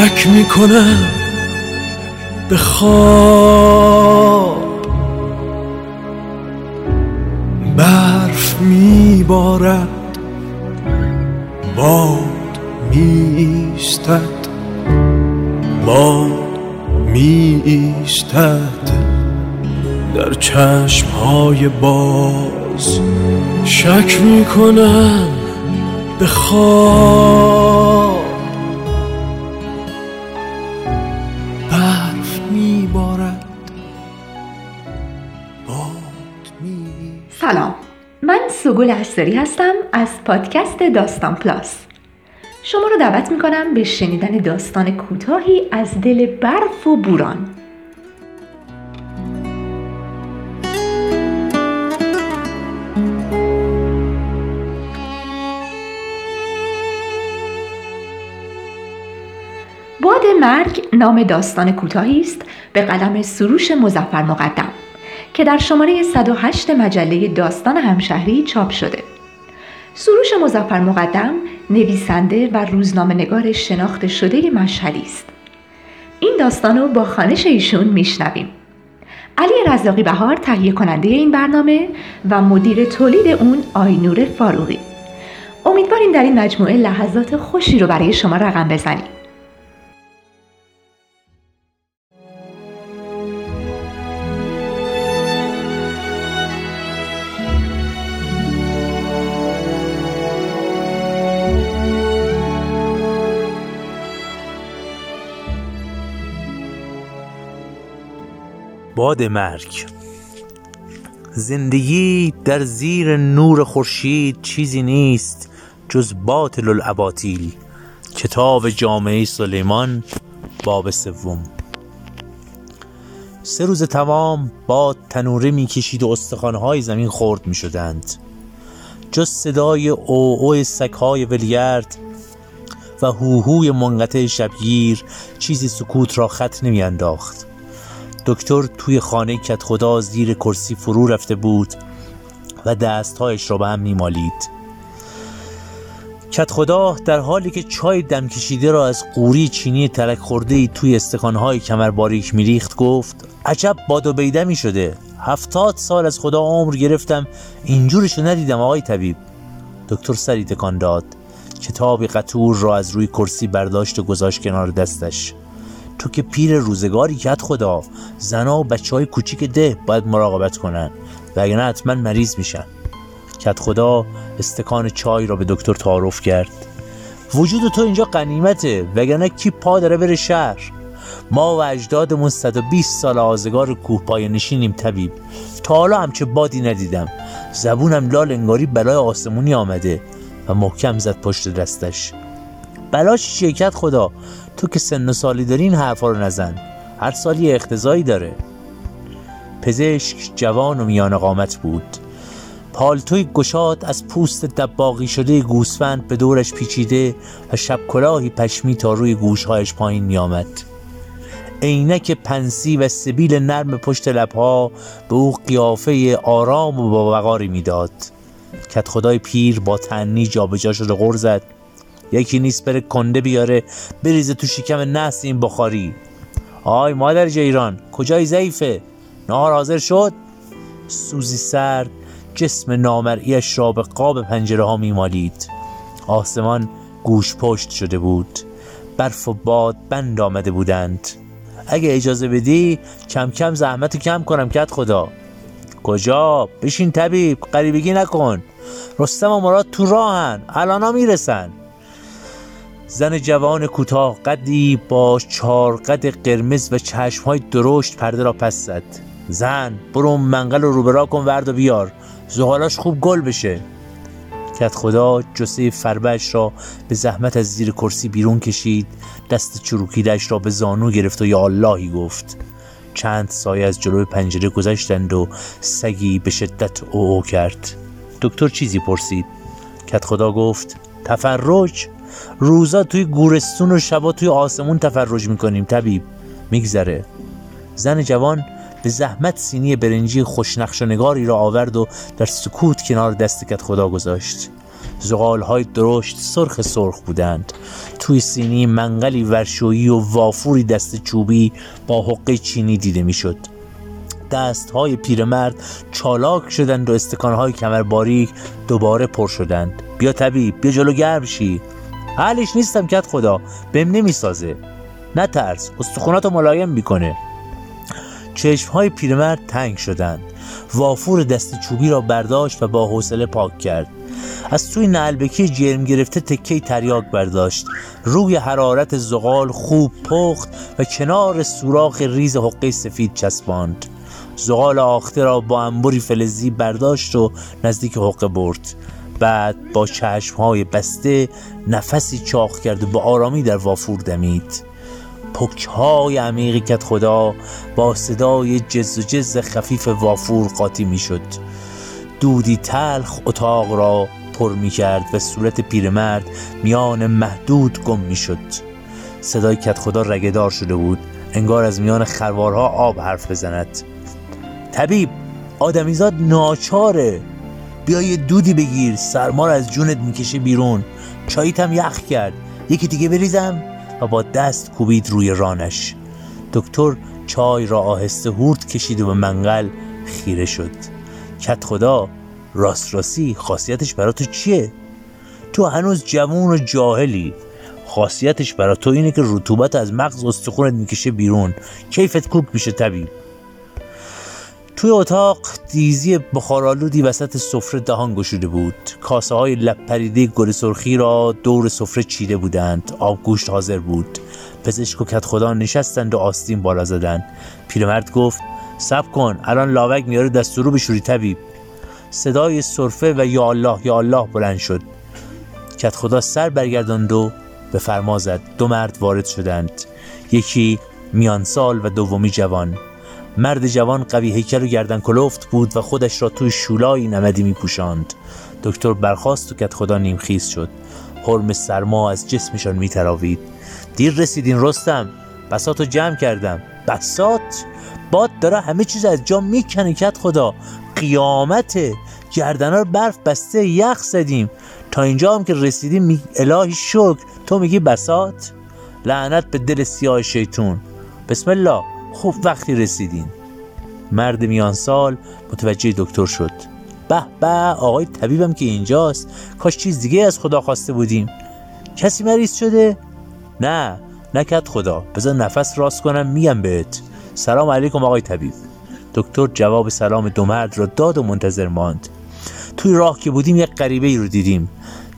شک می‌کنم به خواب. برف میبارد باد میستد باد میستد در چشمهای باز شک می‌کنم به خواب. سگل استری هستم از پادکست داستان پلاس. شما رو دعوت می‌کنم به شنیدن داستان کوتاهی از دل برف و بوران. باد مرگ نام داستان کوتاهی است به قلم سروش مزفر مقدم. که در شماره 108 مجله داستان همشهری چاپ شده. سروش مزفر مقدم نویسنده و روزنامه نگار شناخته شده مشهدی است. این داستان رو با خانش ایشون میشنویم. علی رزاقی بهار تهیه کننده این برنامه و مدیر تولید اون آینور فاروقی. امیدواریم در این مجموعه لحظات خوشی رو برای شما رقم بزنیم. باد مرگ. زندگی در زیر نور خورشید چیزی نیست جز باطل الاباطیل کتاب جامعه سلیمان باب سوم. سه روز تمام باد تنوره می‌کشید و استخوانهای زمین خرد می‌شدند. جز صدای او او سگهای ولگرد و هوهوی منقطع شبگیر چیزی سکوت را خط نمیانداخت. دکتر توی خانه کت خدا زیر کرسی فرو رفته بود و دستهایش را به هم میمالید. کت خدا در حالی که چای دم کشیده را از قوری چینی تلک خورده ای توی استکانهای کمر باریک میریخت گفت عجب باد و بیدمی شده. هفتاد سال از خدا عمر گرفتم اینجورشو ندیدم آقای طبیب. دکتر سری تکان داد. کتابی قطور را از روی کرسی برداشت و گذاشت کنار دستش. تو که پیر روزگاری کت خدا زنا و بچه های کوچیک ده باید مراقبت کنن وگرنه حتما مریض میشن. کت خدا استکان چای را به دکتر تعارف کرد. وجود تو اینجا قنیمته وگرنه کی پا داره بره شهر؟ ما و اجدادمون 120 سال آزگار کوه پای نشینیم طبیب. تا حالا همچه بادی ندیدم. زبونم لال انگاری بلای آسمونی آمده و محکم زد پشت دستش. بلاش چیه کت خدا؟ تو که سن و سالی داری این حرفا رو نزن هر سال یه اختزایی داره پزشک جوان و میان قامت بود پالتوی گشاد از پوست دباغی شده گوسفند به دورش پیچیده و شب کلاهی پشمی تا روی گوشهایش پایین می آمد. عینک پنسی و سبیل نرم پشت لبها به او قیافه آرام و با وقاری می‌داد. کت خدای پیر با تنی جابجا شده غر زد یکی نیست بره کنده بیاره بریزه تو شکم نس این بخاری. آی مادر جیران کجای ضعیفه؟ نهار حاضر شد؟ سوزی سرد جسم نامرئیش را به قاب پنجره ها میمالید. آسمان گوش پشت شده بود. برف و باد بند آمده بودند. اگه اجازه بدی کم کم زحمت کم کنم کت خدا. کجا؟ بشین طبیب غریبگی نکن. رستم و مراد تو راهن. الانا می‌رسن. زن جوان کوتاه قدی با چهار قد قرمز و چشمهای درشت پرده را پس زد. زن برو منقل رو روبرا کن ورد و بیار. زغالاش خوب گل بشه. کت خدا جسه فربش را به زحمت از زیر کرسی بیرون کشید. دست چروکیدش را به زانو گرفت و یا اللهی گفت. چند سایه از جلوی پنجره گذشتند و سگی به شدت او, او کرد. دکتر چیزی پرسید. کت خدا گفت تفرج؟ روزا توی گورستون و شبا توی آسمون تفرج می‌کنیم طبیب. میگذره. زن جوان به زحمت سینی برنجی خوشنقش و نگاری را آورد و در سکوت کنار دست خدا گذاشت. زغال های درشت سرخ سرخ بودند. تو توی سینی منقلی ورشویی و وافوری دست چوبی با حقه چینی دیده می‌شد. دست های پیرمرد چالاک شدند و استکان های کمر باریک دوباره پر شدند. بیا طبیب بیا جلو گرم شی. حلش نیستم کت خدا. بهم نمی‌سازه. نه ترس استخوناتو ملایم می‌کنه. چشم های پیرمرد تنگ شدند. وافور دست چوبی را برداشت و با حوصله پاک کرد. از توی نعلبکی جرم گرفته تکه تریاک برداشت. روی حرارت زغال خوب پخت و کنار سوراخ ریز حقه سفید چسباند. زغال آخته را با انبوری فلزی برداشت و نزدیک حقه برد. بعد با چشمهای بسته نفسی چاخ کرد و با آرامی در وافور دمید. پکهای عمیقی کت خدا با صدای جز و جز خفیف وافور قاطی می شد دودی تلخ اتاق را پر می کرد و صورت پیرمرد میان محدود گم می شد صدای کت خدا رگدار شده بود انگار از میان خروارها آب حرف بزند. طبیب آدمیزاد ناچاره. بیا یه دودی بگیر سرما از جونت می‌کشه بیرون. چاییت هم یخ کرد. یکی دیگه بریزم و با دست کوبید روی رانش. دکتر چای را آهسته هورد کشید و به منقل خیره شد. کت خدا راست راستی خاصیتش برا تو چیه؟ تو هنوز جوون و جاهلی. خاصیتش برا تو اینه که رطوبت از مغز استخونت می‌کشه بیرون. کیفت کوک میشه طبیب. توی اتاق دیزی بخارالودی وسط سفره دهان گشوده بود. کاسه های لب پریده گل سرخی را دور سفره چیده بودند. آبگوشت حاضر بود. پزشک و کت خدا نشستند و آستین بالا زدند. پیرمرد گفت سب کن الان لاوک میاره دستورو بشوری طبیب. صدای سرفه و یا الله یا الله بلند شد. کت خدا سر برگرداند و به فرما زد. دو مرد وارد شدند. یکی میان سال و دومی جوان. مرد جوان قوی هیکل و گردن کلفت بود و خودش را توی شولایی نمدی می پوشاند. دکتر برخاست و کت خدا نیمخیز شد. حرم سرما از جسمشان می تراوید. دیر رسیدین رستم. بساتو جمع کردم. بسات؟ باد داره همه چیز از جا می‌کنه کت خدا. قیامته گردنا رو برف بسته یخ زدیم. تا اینجا هم که رسیدیم می... الهی شکر. تو میگی بسات؟ لعنت به دل سیاه شیطون. بسم الله. خوب وقتی رسیدین. مرد میان سال متوجه دکتر شد. به به آقای طبیبم که اینجاست. کاش چیز دیگه از خدا خواسته بودیم. کسی مریض شده؟ نه نکت خدا. بذار نفس راست کنم میگم بهت. سلام علیکم آقای طبیب. دکتر جواب سلام دو مرد را داد و منتظر ماند. توی راه که بودیم یک غریبه ای رو دیدیم.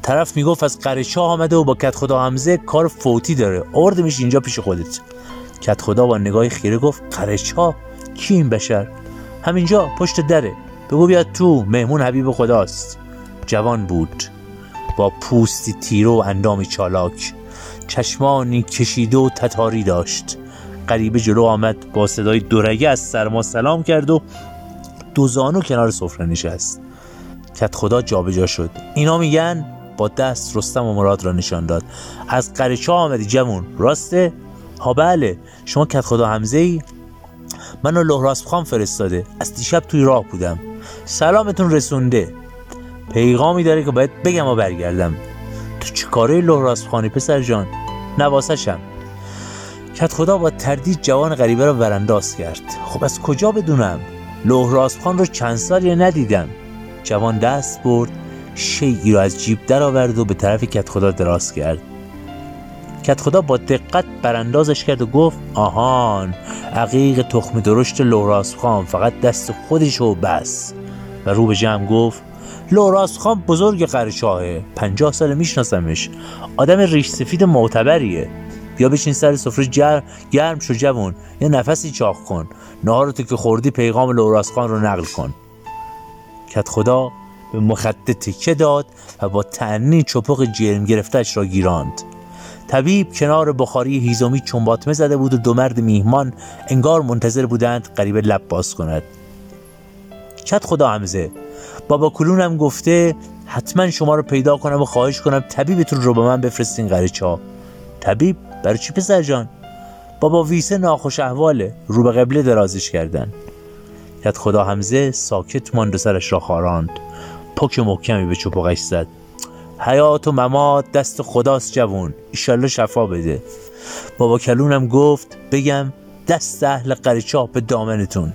طرف می‌گفت از قرچه آمده و با کت خدا همزه کار فوتی داره. آوردمش اینجا پیش خودت. کت خدا با نگاه خیره گفت قرچا کی این بشر؟ همینجا پشت دره. بگو بیاد تو مهمون حبیب خداست. جوان بود. با پوستی تیره و اندامی چالاک چشمانی کشیده و تتاری داشت. غریبه جلو آمد با صدای دورگه از سرما سلام کرد و دو زانو کنار سفره نشست. کت خدا جابجا شد. اینا میگن؟ با دست رستم و مراد را نشان داد. از قرچا آمدی جوون؟ راسته؟ ها بله. شما کت خدا همزه ای منو لحراس خان فرستاده. از دیشب توی راه بودم. سلامتون رسونده. پیغامی داره که باید بگم و برگردم. تو چی کاره لحراس خانی پسر جان؟ نواسشم کت خدا با تردید جوان غریبه را ورانداز کرد. خب از کجا بدونم؟ لحراس خان رو چند سالی ندیدم. جوان دست برد شیعی را از جیب درآورد و به طرف کت خدا دراز کرد. کت خدا با دقت براندازش کرد و گفت آهان عقیق تخم درشت لوراس خان فقط دست خودش و بس. و رو به جمع گفت لوراس خان بزرگ قرشاهه پنجاه سال میشناسمش. آدم ریش سفید معتبریه. بیا بشین سر سفره جر... گرم شو جوون یا نفسی چاق کن. نهارتو که خوردی پیغام لوراس خان رو نقل کن. کت خدا به مخده تکه داد و با تعنی چپق جرم گرفتش را گیراند. طبیب کنار بخاری هیزومی چنباتمه زده بود و دو مرد میهمان انگار منتظر بودند قریب لب باز کند. کت خدا همزه بابا کلونم گفته حتما شما رو پیدا کنم و خواهش کنم طبیبتون رو به من بفرستین قریچا طبیب برای چی پسر جان؟ بابا ویسه ناخوش احواله رو به قبله درازش کردن. کت خدا همزه ساکت ماند و سرش را خاراند. پک محکمی به چپقش زد. حیات و ممات دست خداست جوون ایشالله شفا بده. بابا کلونم گفت بگم دست اهل قریچاه به دامنتون.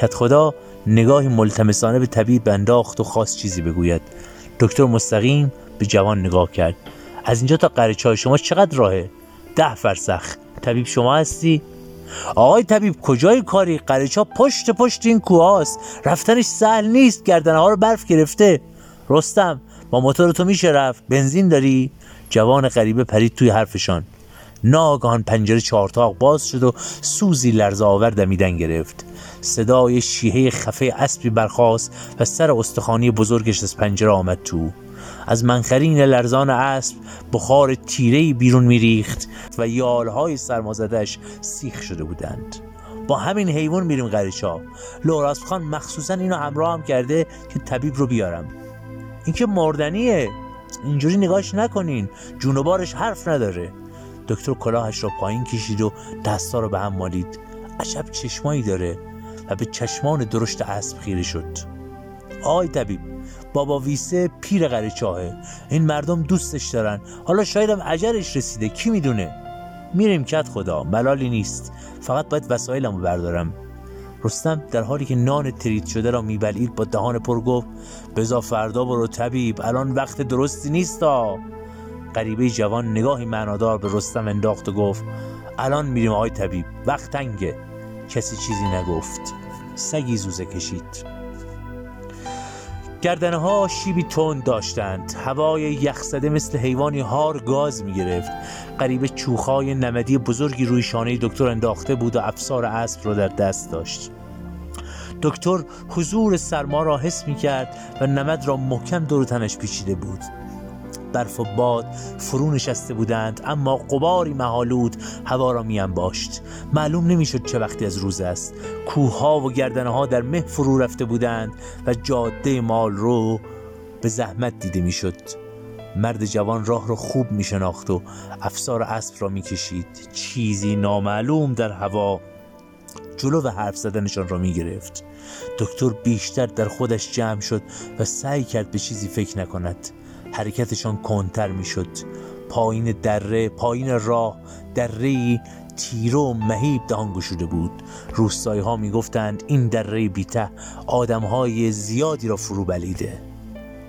کت خدا نگاهی ملتمسانه به طبیب انداخت و خواست چیزی بگوید. دکتر مستقیم به جوان نگاه کرد. از اینجا تا قریچاه شما چقدر راهه؟ ده فرسخ. طبیب شما هستی؟ آقای طبیب کجای کاری؟ قریچا پشت پشت این کوهاست رفتنش سهل نیست گردنه ها رو برف گرفته. رستم با موتور تو میشه رفت. بنزین داری؟ جوان غریبه پرید توی حرفشان. ناگهان پنجره چهارتاق باز شد و سوزی لرزه آور دمیدن گرفت. صدای شیهه خفه اسبی برخاست و سر استخوانی بزرگش از پنجره آمد تو. از منخرین لرزان اسب بخار تیرهی بیرون میریخت و یالهای سرمازدش سیخ شده بودند. با همین حیوان میریم غریچا لوراس خان مخصوصا اینو همراه هم کرده که طبیب رو بیارم. این که مردنیه. اینجوری نگاش نکنین. جونوبارش حرف نداره. دکتر کلاهش را پایین کشید و دستا رو به هم مالید. عجب چشمایی داره و به چشمان درشت اسب خیره شد. آی طبیب بابا ویسه پیر قریچاهه این مردم دوستش دارن. حالا شایدم اجرش رسیده. کی می‌دونه؟ میریم کت خدا. ملالی نیست. فقط باید وسایلمو بردارم. رستم در حالی که نان ترید شده را میبلید با دهان پر گفت بزا فردا برو طبیب الان وقت درستی نیستا غریبه جوان نگاهی معنادار به رستم انداخت و گفت الان میریم آقای طبیب وقت تنگه. کسی چیزی نگفت. سگی زوزه کشید. گردنه ها شیبی تند داشتند. هوای یخزده مثل حیوانی هار گاز می گرفت قریب چوخای نمدی بزرگی روی شانه دکتر انداخته بود و افسار اسب را در دست داشت. دکتر حضور سرما را حس می کرد و نمد را محکم دور تنش پیچیده بود. برف و باد فرو نشسته بودند اما قباری محالود هوا را می انباشت. معلوم نمی‌شد چه وقتی از روز است. کوهها و گردنه ها در مه فرو رفته بودند و جاده مال رو به زحمت دیده می‌شد مرد جوان راه را خوب می شناخت و افسار اسب را می کشید. چیزی نامعلوم در هوا جلو و حرف زدنشان را می گرفت. دکتر بیشتر در خودش جمع شد و سعی کرد به چیزی فکر نکند. حرکتشان کنتر می‌شد. پایین دره پایین راه دره تیره و مهیب دهان گشوده بود. روستایی ها می‌گفتند این دره بیته آدم های زیادی را فرو بلیده.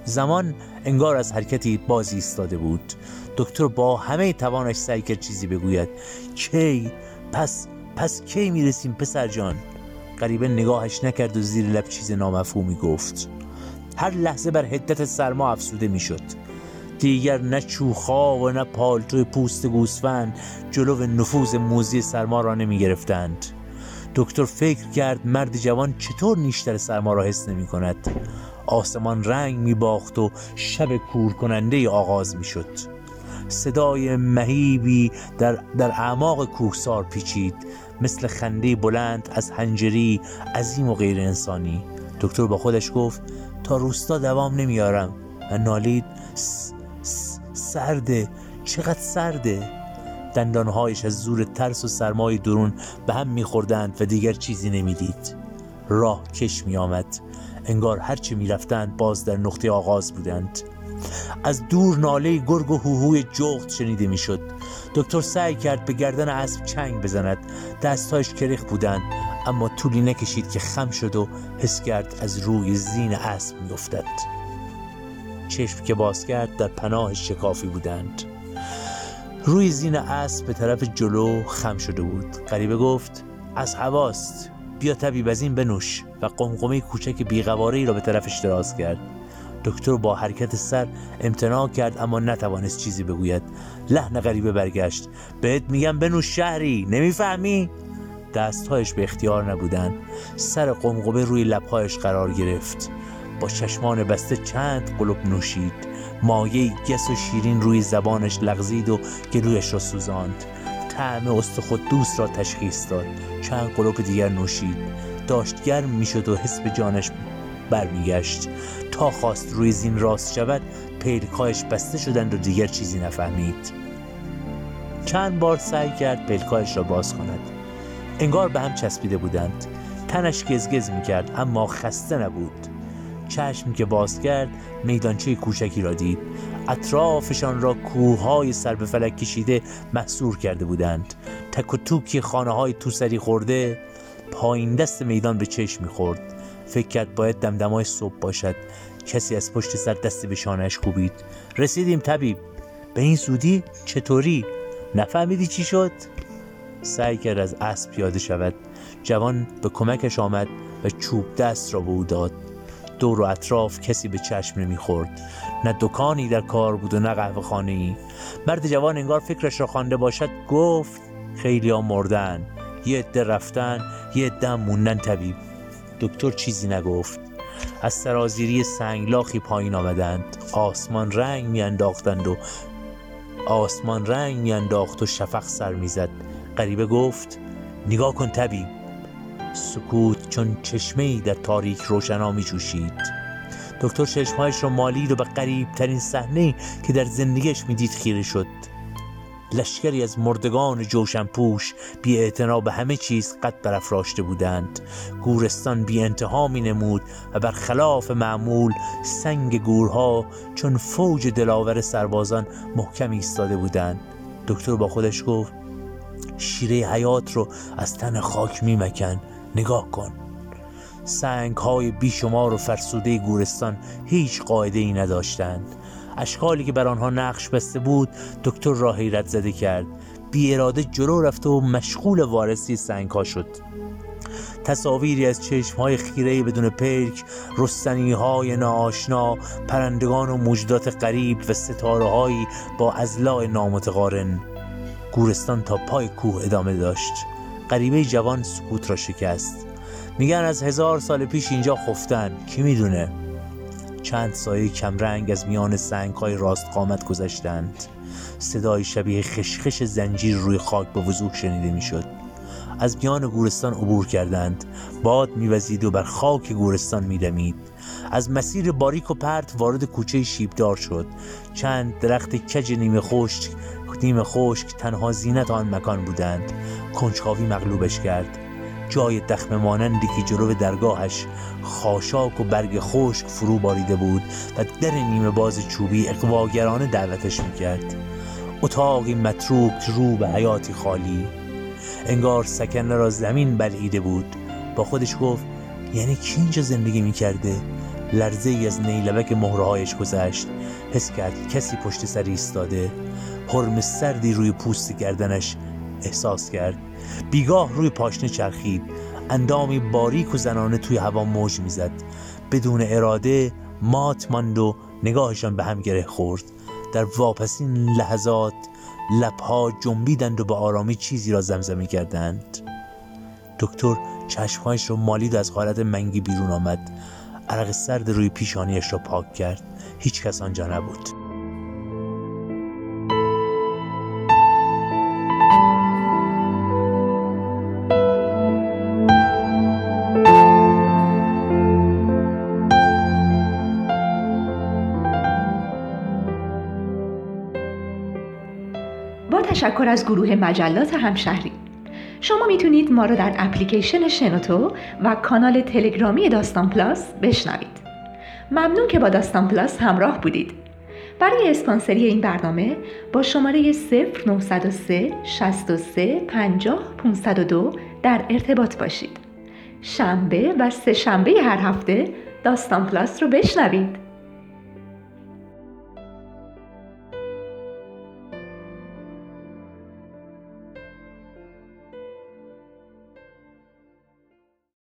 زمان انگار از حرکتی بازی ایستاده بود. دکتر با همه توانش سعی کرد چیزی بگوید. کی؟ پس پس کی می‌رسیم پسر جان؟ غریبه نگاهش نکرد و زیر لب چیز نامفهومی گفت. هر لحظه بر حدت سرما افسوده می‌شد. دیگر نه چوخا و نه پالتوی پوست گوسفند جلو نفوذ موزی سرما را نمی گرفتند دکتر فکر کرد مرد جوان چطور نیشتر سرما را حس نمی کند آسمان رنگ می باخت و شب کور کننده آغاز می شد صدای مهیبی در, در اعماق کوهسار پیچید. مثل خنده بلند از هنجری عظیم و غیر انسانی. دکتر با خودش گفت تا روستا دوام نمیارم. و نالید سرده. چقدر سرده؟ دندانهایش از زور ترس و سرمای درون به هم میخوردند و دیگر چیزی نمی‌دید. راه کش می آمد انگار هرچه می‌رفتند باز در نقطه آغاز بودند. از دور ناله گرگ و هوهوی جغد شنیده می‌شد. دکتر سعی کرد به گردن اسب چنگ بزند. دستهایش کرخ بودند. اما طولی نکشید که خم شد و حس کرد از روی زین اسب میافتد. چشم که باز کرد در پناه شکافی بودند. روی زین اسب به طرف جلو خم شده بود. غریبه گفت از هواست. بیا طبیب از این بنوش. و قمقمه کوچک بیقواره را به طرفش دراز کرد. دکتر با حرکت سر امتناع کرد اما نتوانست چیزی بگوید. لحن غریبه برگشت. بهت میگم بنوش شهری. نمی‌فهمی؟ دستهایش به اختیار نبودند. سر قمقمه روی لبهایش قرار گرفت. با چشمان بسته چند قلب نوشید. مایه گس و شیرین روی زبانش لغزید و گلویش را سوزاند. طعم استخود دوست را تشخیص داد. چند قلب دیگر نوشید. داشت گرم می‌شد و حس به جانش برمیگشت. تا خواست روی زین راست شود پیلکایش بسته شدند و دیگر چیزی نفهمید. چند بار سعی کرد پیلکایش را باز کند. انگار به هم چسبیده بودند. تنش گزگز می کرد اما خسته نبود. چشم که باز کرد میدانچه کوچکی را دید. اطرافشان را کوههای سر به فلک کشیده محصور کرده بودند. تک و توکی خانه های توسری خورده پایین دست میدان به چشم می‌خورد. فکر کرد باید دمدمای صبح باشد. کسی از پشت سر دستی به شانهش کوبید. رسیدیم طبیب. به این زودی چطوری؟ نفهمیدی چی شد؟ سعی کرد از اسب پیاده شود. جوان به کمکش آمد و چوب دست را به او داد. دور و اطراف کسی به چشم نمی‌خورد. نه دکانی در کار بود و نه قهوه خانه ای مرد جوان انگار فکرش را خوانده باشد گفت خیلی ها مردن. یه عده رفتن یه عده موندن طبیب. دکتر چیزی نگفت. از سرازیری سنگلاخی پایین آمدند. آسمان رنگ میانداختند و آسمان رنگ میانداخت و شفق سر می‌زد. غریبه گفت نگاه کن طبیب سکوت چون چشمه در تاریک روشنا می جوشید دکتر چشمهایش را مالید و به قریب ترین صحنه که در زندگیش می‌دید خیره شد. لشکری از مردگان جوشن پوش بی به همه چیز قد برافراشته بودند. گورستان بی انتها می نمود و برخلاف معمول سنگ گورها چون فوج دلاور سربازان محکم ایستاده بودند. دکتر با خودش گفت شیره حیات رو از تن خاک می مکن نگاه کن. سنگ های بیشمار و فرسوده گورستان هیچ قاعده ای نداشتند. اشکالی که بر آنها نقش بسته بود دکتر را حیرت زده کرد. بی اراده جلو رفته و مشغول وارسی سنگ ها شد. تصاویری از چشم های خیره بدون پلک رستنی های ناآشنا پرندگان و موجودات غریب و ستاره هایی با ازلاع نامتقارن. گورستان تا پای کوه ادامه داشت. غریبه جوان سکوت را شکست. میگن از هزار سال پیش اینجا خفتن. کی می‌دونه؟ چند سایه کمرنگ از میان سنگ های راست قامت گذشتند. صدای شبیه خشخش زنجیر روی خاک به وضوح شنیده می‌شد. از میان گورستان عبور کردند. باد میوزید و بر خاک گورستان میدمید. از مسیر باریک و پرت وارد کوچه شیبدار شد. چند درخت کج نیمه خشک نیمه خشک تنها زینت آن مکان بودند. کنجکاوی مغلوبش کرد. جای دخم مانندی که جلو درگاهش خاشاک و برگ خشک فرو باریده بود و در نیمه باز چوبی اقواگرانه دعوتش می‌کرد. اتاقی متروک رو به حیاتی خالی. انگار سکنه را زمین بلعیده بود. با خودش گفت یعنی کی اینجا زندگی می‌کرده؟ لرزه ای از نیلبک مهرهایش گذشت. حس کرد کسی پشت سر ایستاده. حرم سردی روی پوست گردنش احساس کرد. بیگاه روی پاشنه چرخید. اندامی باریک و زنانه توی هوا موج می‌زد. بدون اراده مات ماند و نگاهشان به هم گره خورد. در واپسین لحظات لبها جنبیدند و به آرامی چیزی را زمزمه کردند. دکتر چشمهایش را مالید از حالت منگی بیرون آمد. عرق سرد روی پیشانیش را پاک کرد. هیچ کس آنجا نبود. تشکر از گروه مجلات همشهری. شما می‌تونید ما رو در اپلیکیشن شنوتو و کانال تلگرامی داستان پلاس بشنوید. ممنون که با داستان پلاس همراه بودید. برای اسپانسری این برنامه با شماره 0903 63 50 502 در ارتباط باشید. شنبه و سه شنبه هر هفته داستان پلاس رو بشنوید.